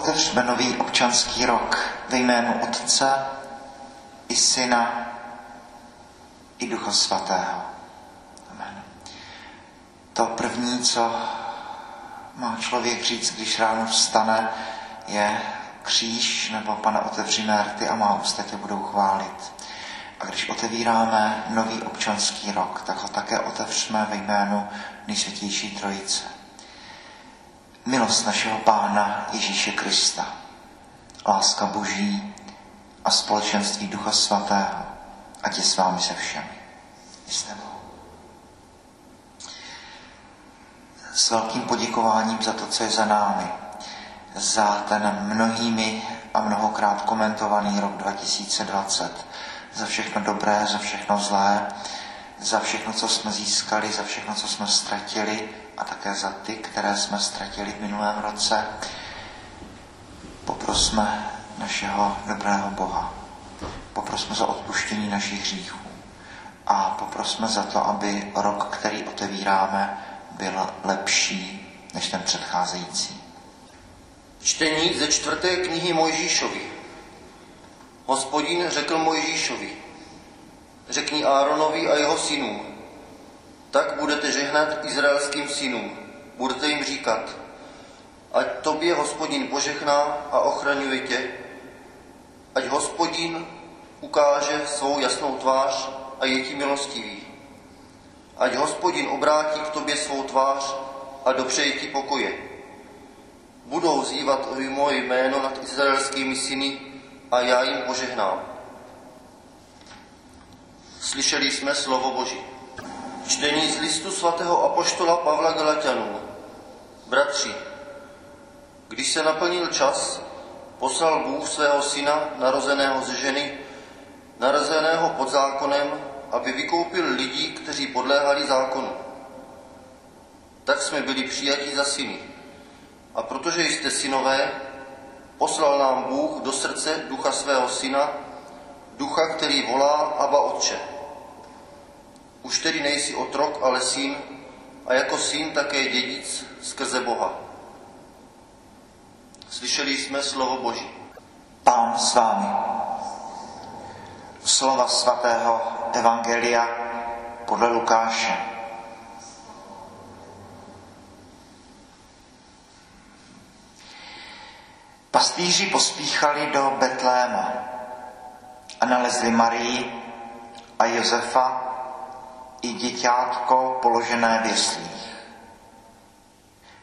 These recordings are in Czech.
Otevřme nový občanský rok ve jménu Otce i Syna i Ducha Svatého. Amen. To první, co má člověk říct, když ráno vstane, je kříž nebo Pane otevři rty a má ústa tě budou chválit. A když otevíráme nový občanský rok, tak ho také otevřeme ve jménu nejsvětější Trojice. Milost našeho Pána Ježíše Krista, láska Boží a společenství Ducha Svatého, ať je s vámi se všemi. Jste S velkým poděkováním za to, co je za námi, za ten mnohými a mnohokrát komentovaný rok 2020, za všechno dobré, za všechno zlé, za všechno, co jsme získali, za všechno, co jsme ztratili a také za ty, které jsme ztratili v minulém roce. Poprosme našeho dobrého Boha. Poprosme za odpuštění našich hříchů. A poprosme za to, aby rok, který otevíráme, byl lepší než ten předcházející. Čtení ze čtvrté knihy Mojžíšovi. Hospodin řekl Mojžíšovi, řekni Áronovi a jeho synům, tak budete žehnat izraelským synům, budete jim říkat, ať tobě hospodin požehná a ochraňuje tě, ať hospodin ukáže svou jasnou tvář a je ti milostivý. Ať hospodin obrátí k tobě svou tvář a dopřeje ti pokoje. Budou zývat moje jméno nad izraelskými syny a já jim požehnám. Slyšeli jsme slovo Boží. Čtení z listu svatého apoštola Pavla Galatianů. Bratři, když se naplnil čas, poslal Bůh svého syna, narozeného ze ženy, narozeného pod zákonem, aby vykoupil lidi, kteří podléhali zákonu. Tak jsme byli přijati za syny. A protože jste synové, poslal nám Bůh do srdce ducha svého syna, ducha, který volá Aba Otče. Už tedy nejsi otrok, ale syn, a jako syn také dědic skrze Boha. Slyšeli jsme slovo Boží. Pán s vámi. Slova svatého Evangelia podle Lukáše. Pastýři pospíchali do Betléma a nalezli Marii a Josefa i děťátko položené v jeslích.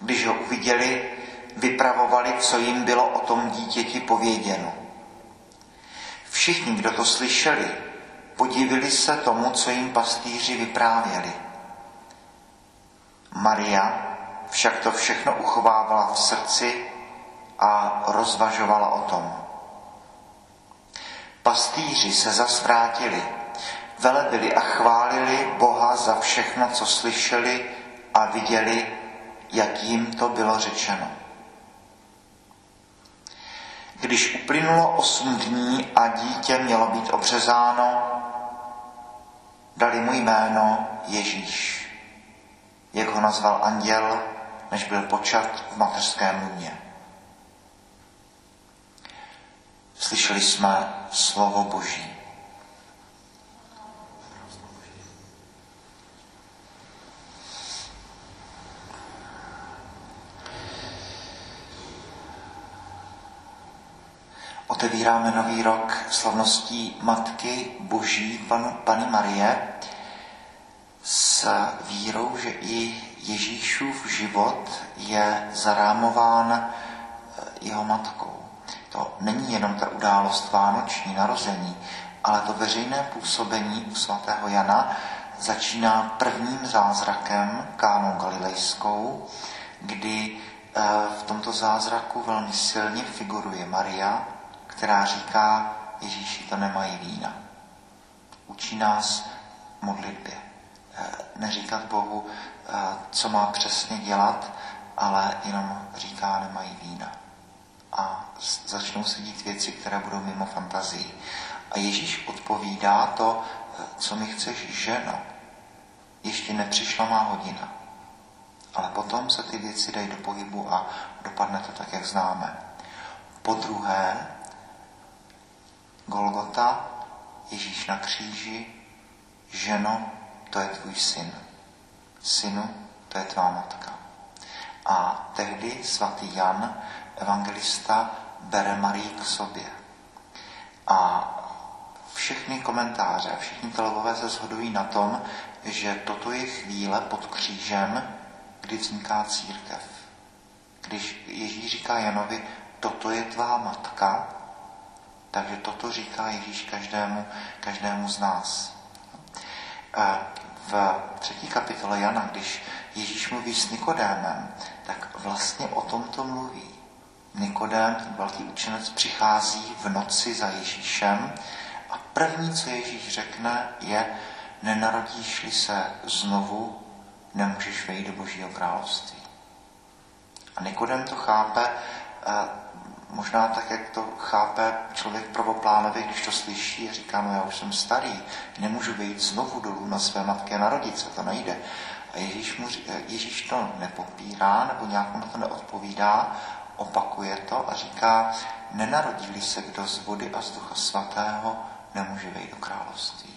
Když ho uviděli, vypravovali, co jim bylo o tom dítěti pověděno. Všichni, kdo to slyšeli, podívili se tomu, co jim pastýři vyprávěli. Maria však to všechno uchovávala v srdci a rozvažovala o tom. Pastýři se zasvrátili, velebili a chválili Boha za všechno, co slyšeli a viděli, jak jim to bylo řečeno. Když uplynulo osm dní a dítě mělo být obřezáno, dali mu jméno Ježíš, jak ho nazval anděl, než byl počat v mateřském lůně. Slyšeli jsme slovo Boží. Otevíráme nový rok slavností Matky Boží, panu, Pany Marie, s vírou, že i Ježíšův život je zarámován jeho matkou. To není jenom ta událost Vánoční narození, ale to veřejné působení u svatého Jana začíná prvním zázrakem Kánou Galilejskou, kdy eh, v tomto zázraku velmi silně figuruje Maria, která říká, Ježíši, to nemají vína. Učí nás modlitbě. Eh, neříkat Bohu, eh, co má přesně dělat, ale jenom říká, nemají vína a začnou se dít věci, které budou mimo fantazii. A Ježíš odpovídá to, co mi chceš, ženo. Ještě nepřišla má hodina. Ale potom se ty věci dají do pohybu a dopadne to tak, jak známe. Po druhé, Golgota, Ježíš na kříži, ženo, to je tvůj syn. Synu, to je tvá matka. A tehdy svatý Jan, evangelista, bere Marii k sobě. A všechny komentáře, všichni teologové se shodují na tom, že toto je chvíle pod křížem, kdy vzniká církev. Když Ježíš říká Janovi, toto je tvá matka, takže toto říká Ježíš každému, každému z nás. V třetí kapitole Jana, když Ježíš mluví s Nikodémem, tak vlastně o tomto mluví. Nikodém, ten velký učenec, přichází v noci za Ježíšem a první, co Ježíš řekne, je, nenarodíš-li se znovu, nemůžeš vejít do Božího království. A Nikodem to chápe možná tak, jak to chápe člověk prvoplánově, když to slyší a říká, no já už jsem starý, nemůžu vyjít znovu dolů na své matky a narodit se, to nejde. A Ježíš, mu, Ježíš to nepopírá nebo nějak mu to neodpovídá, opakuje to a říká, nenarodí se kdo z vody a z ducha svatého, nemůže vejít do království.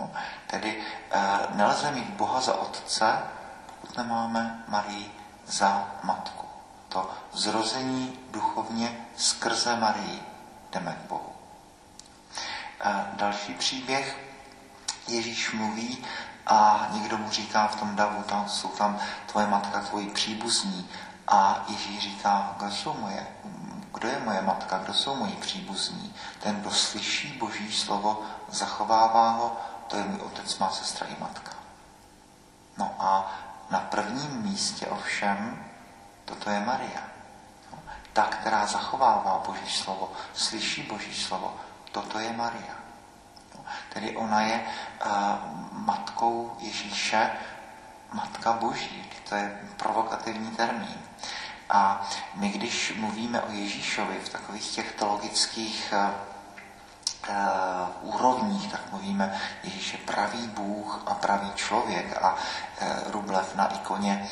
No, tedy e, nelze mít Boha za otce, pokud nemáme Marii za matku. To zrození duchovně skrze Marii jdeme k Bohu. E, další příběh. Ježíš mluví a někdo mu říká v tom davu, tam jsou tam tvoje matka, tvoji příbuzní. A Ježíš říká, kdo jsou moje, kdo je moje matka, kdo jsou moji příbuzní. Ten, kdo slyší Boží slovo, zachovává ho, to je můj otec, má sestra i matka. No a na prvním místě ovšem toto je Maria. No, ta, která zachovává Boží slovo, slyší Boží slovo, toto je Maria. No, tedy ona je uh, matkou Ježíše, matka Boží. To je provokativní termín. A my, když mluvíme o Ježíšovi v takových těch teologických uh, úrovních, tak mluvíme, Ježíš je pravý Bůh a pravý člověk a uh, Rublev na ikoně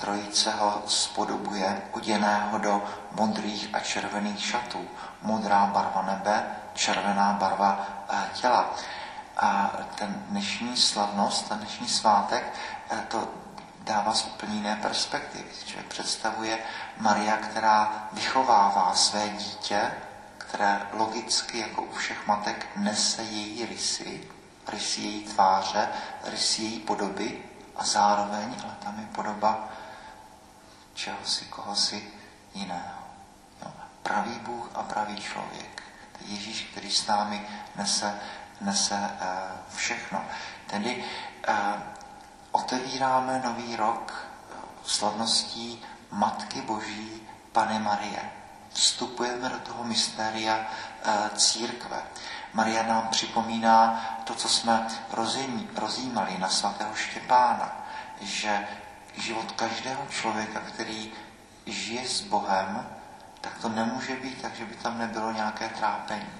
trojice ho spodobuje oděného do modrých a červených šatů. Modrá barva nebe, červená barva uh, těla. A ten dnešní slavnost, ten dnešní svátek, to dává z úplně jiné perspektivy. Člověk představuje Maria, která vychovává své dítě, které logicky, jako u všech matek, nese její rysy, rysy její tváře, rysy její podoby a zároveň, ale tam je podoba čehosi, kohosi jiného. Jo. Pravý Bůh a pravý člověk. To je Ježíš, který s námi nese, nese uh, všechno. Tedy uh, otevíráme nový rok slavností Matky Boží Pany Marie vstupujeme do toho mystéria eh, církve. Maria nám připomíná to, co jsme rozjímali na svatého Štěpána, že život každého člověka, který žije s Bohem, tak to nemůže být tak, že by tam nebylo nějaké trápení.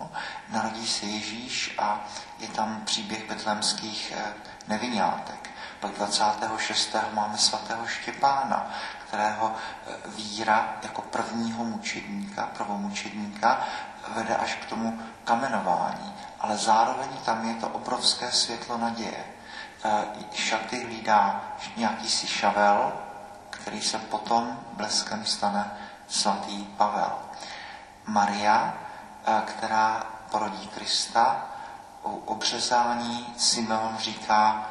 No, narodí se Ježíš a je tam příběh betlemských eh, nevinátek. Pak 26. máme svatého Štěpána, kterého eh, víra jako prvního mučedníka, prvomučedníka vede až k tomu kamenování. Ale zároveň tam je to obrovské světlo naděje. Eh, šaty hlídá nějaký si šavel, který se potom bleskem stane svatý Pavel. Maria, eh, která porodí Krista, u obřezání Simeon říká,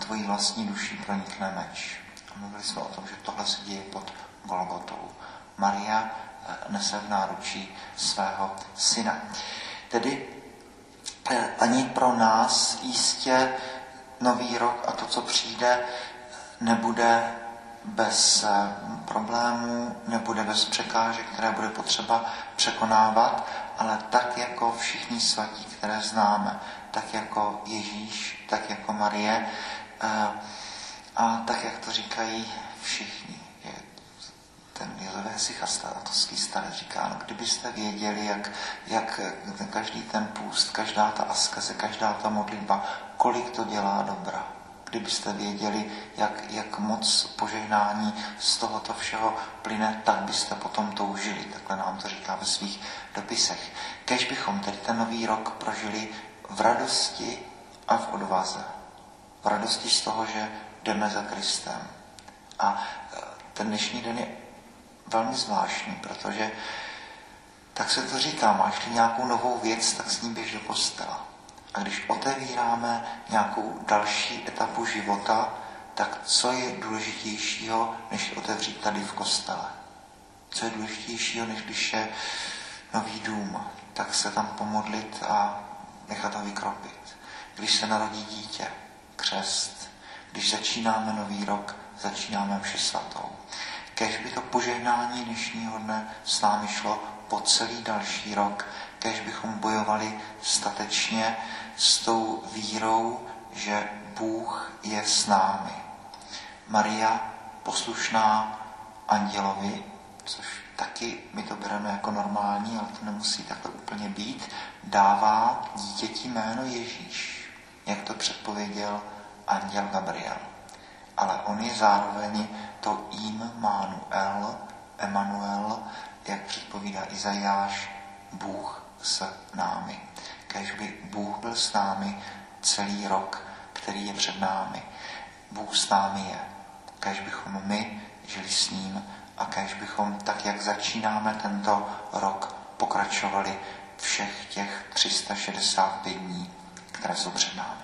tvojí vlastní duši pronikne meč. A mluvili jsme o tom, že tohle se děje pod Golgotou. Maria nese v náručí svého syna. Tedy eh, ani pro nás jistě nový rok a to, co přijde, nebude bez eh, problémů, nebude bez překážek, které bude potřeba překonávat, ale tak jako všichni svatí, které známe, tak jako Ježíš, tak jako Marie, a tak, jak to říkají všichni, ten Jozef Sichastatovský starec říká, no kdybyste věděli, jak, jak každý ten půst, každá ta askeze, každá ta modlitba, kolik to dělá dobra. Kdybyste věděli, jak, jak moc požehnání z tohoto všeho plyne, tak byste potom toužili. Takhle nám to říká ve svých dopisech. Kež bychom tedy ten nový rok prožili v radosti a v odvaze. V radosti z toho, že jdeme za Kristem. A e, ten dnešní den je velmi zvláštní, protože tak se to říká, máš-li nějakou novou věc, tak s ní běž do kostela. A když otevíráme nějakou další etapu života, tak co je důležitějšího, než otevřít tady v kostele? Co je důležitějšího, než když je nový dům, tak se tam pomodlit a nechat ho vykropit. Když se narodí dítě, křest. Když začínáme nový rok, začínáme vši svatou. Kež by to požehnání dnešního dne s námi šlo po celý další rok, kež bychom bojovali statečně s tou vírou, že Bůh je s námi. Maria, poslušná andělovi, což taky my to bereme jako normální, ale to nemusí takhle úplně být, dává dítěti jméno Ježíš, jak to předpověděl anděl Gabriel. Ale on je zároveň to Immanuel, Emanuel, jak předpovídá Izajáš, Bůh s námi. Kež by Bůh byl s námi celý rok, který je před námi. Bůh s námi je. Kež bychom my žili s ním a kež bychom, tak jak začínáme tento rok, pokračovali všech těch 365 dní, které jsou před námi.